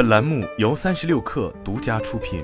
本栏目由三十六氪独家出品。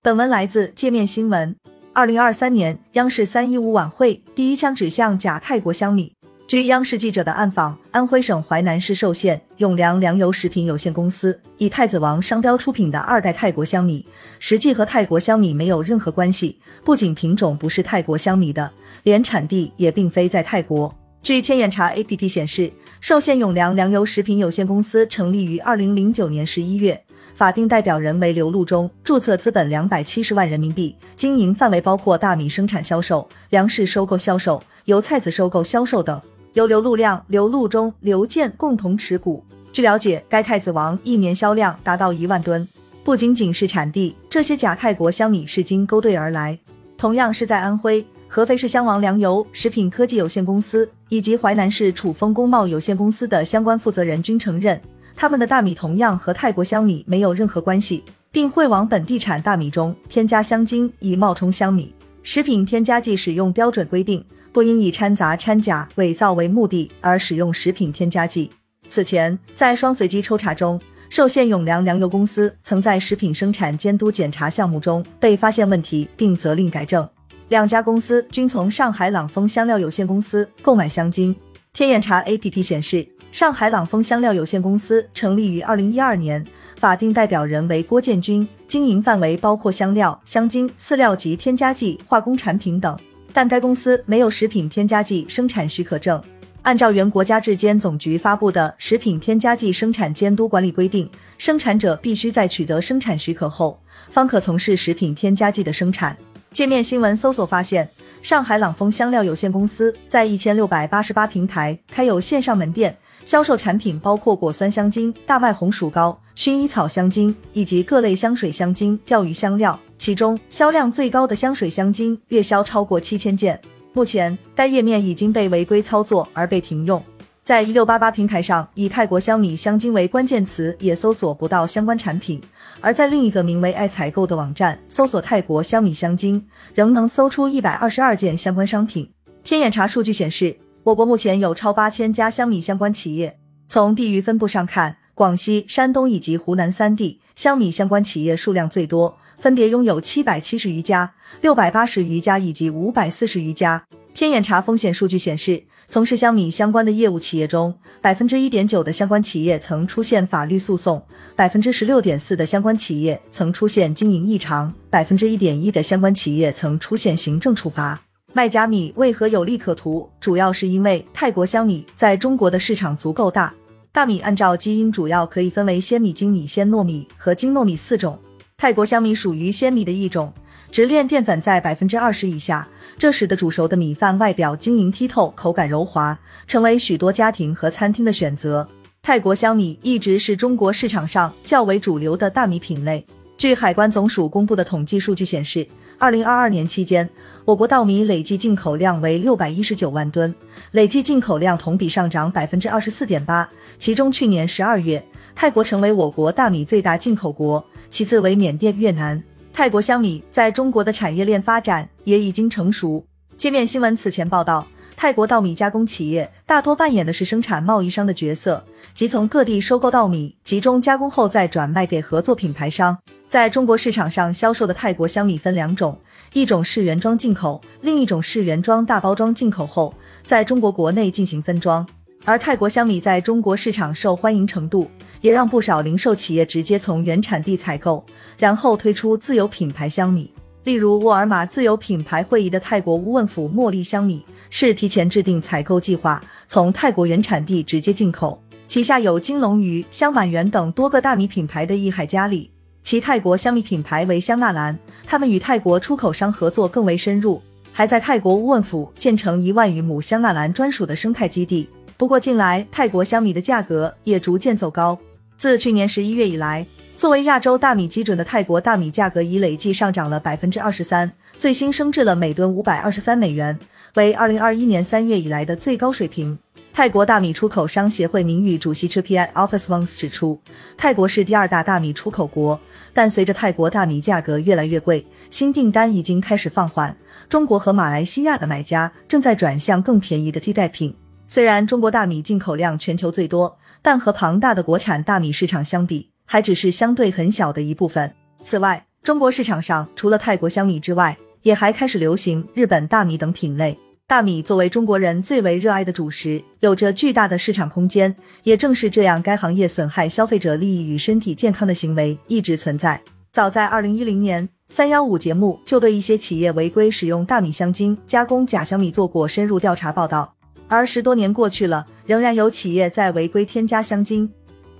本文来自界面新闻。二零二三年央视三一五晚会第一枪指向假泰国香米。据央视记者的暗访，安徽省淮南市寿县永良粮油食品有限公司以太子王商标出品的二代泰国香米，实际和泰国香米没有任何关系。不仅品种不是泰国香米的，连产地也并非在泰国。据天眼查 APP 显示，寿县永良粮油食品有限公司成立于二零零九年十一月，法定代表人为刘路中，注册资本两百七十万人民币，经营范围包括大米生产销售、粮食收购销售、油菜籽收购销售等。由刘路亮、刘路中、刘建共同持股。据了解，该太子王一年销量达到一万吨。不仅仅是产地，这些假泰国香米是经勾兑而来。同样是在安徽合肥市襄王粮油食品科技有限公司以及淮南市楚丰工贸有限公司的相关负责人均承认，他们的大米同样和泰国香米没有任何关系，并会往本地产大米中添加香精以冒充香米。食品添加剂使用标准规定。不应以掺杂掺假、伪造为目的而使用食品添加剂。此前，在双随机抽查中，寿县永良粮油公司曾在食品生产监督检查项目中被发现问题，并责令改正。两家公司均从上海朗丰香料有限公司购买香精。天眼查 APP 显示，上海朗丰香料有限公司成立于二零一二年，法定代表人为郭建军，经营范围包括香料、香精、饲料及添加剂、化工产品等。但该公司没有食品添加剂生产许可证。按照原国家质监总局发布的《食品添加剂生产监督管理规定》，生产者必须在取得生产许可后，方可从事食品添加剂的生产。界面新闻搜索发现，上海朗丰香料有限公司在一千六百八十八平台开有线上门店，销售产品包括果酸香精、大麦红薯糕、薰衣草香精以及各类香水香精、钓鱼香料。其中销量最高的香水香精月销超过七千件。目前该页面已经被违规操作而被停用。在一六八八平台上，以泰国香米香精为关键词也搜索不到相关产品；而在另一个名为爱采购的网站搜索泰国香米香精，仍能搜出一百二十二件相关商品。天眼查数据显示，我国目前有超八千家香米相关企业。从地域分布上看，广西、山东以及湖南三地香米相关企业数量最多。分别拥有七百七十余家、六百八十余家以及五百四十余家。天眼查风险数据显示，从事香米相关的业务企业中，百分之一点九的相关企业曾出现法律诉讼，百分之十六点四的相关企业曾出现经营异常，百分之一点一的相关企业曾出现行政处罚。卖假米为何有利可图？主要是因为泰国香米在中国的市场足够大。大米按照基因主要可以分为鲜米、精米、鲜糯米和精糯米四种。泰国香米属于鲜米的一种，直链淀粉在百分之二十以下，这使得煮熟的米饭外表晶莹剔透，口感柔滑，成为许多家庭和餐厅的选择。泰国香米一直是中国市场上较为主流的大米品类。据海关总署公布的统计数据显示，二零二二年期间，我国稻米累计进口量为六百一十九万吨，累计进口量同比上涨百分之二十四点八。其中，去年十二月，泰国成为我国大米最大进口国。其次为缅甸、越南、泰国香米在中国的产业链发展也已经成熟。界面新闻此前报道，泰国稻米加工企业大多扮演的是生产贸易商的角色，即从各地收购稻米，集中加工后再转卖给合作品牌商。在中国市场上销售的泰国香米分两种，一种是原装进口，另一种是原装大包装进口后在中国国内进行分装。而泰国香米在中国市场受欢迎程度。也让不少零售企业直接从原产地采购，然后推出自有品牌香米。例如，沃尔玛自有品牌会议的泰国乌汶府茉莉香米是提前制定采购计划，从泰国原产地直接进口。旗下有金龙鱼、香满园等多个大米品牌的益海嘉里，其泰国香米品牌为香纳兰。他们与泰国出口商合作更为深入，还在泰国乌汶府建成一万余亩香纳兰专属的生态基地。不过，近来泰国香米的价格也逐渐走高。自去年十一月以来，作为亚洲大米基准的泰国大米价格已累计上涨了百分之二十三，最新升至了每吨五百二十三美元，为二零二一年三月以来的最高水平。泰国大米出口商协会名誉主席 c h p i Office Wang 指出，泰国是第二大大米出口国，但随着泰国大米价格越来越贵，新订单已经开始放缓。中国和马来西亚的买家正在转向更便宜的替代品。虽然中国大米进口量全球最多，但和庞大的国产大米市场相比，还只是相对很小的一部分。此外，中国市场上除了泰国香米之外，也还开始流行日本大米等品类。大米作为中国人最为热爱的主食，有着巨大的市场空间。也正是这样，该行业损害消费者利益与身体健康的行为一直存在。早在二零一零年，三幺五节目就对一些企业违规使用大米香精加工假香米做过深入调查报道。而十多年过去了，仍然有企业在违规添加香精，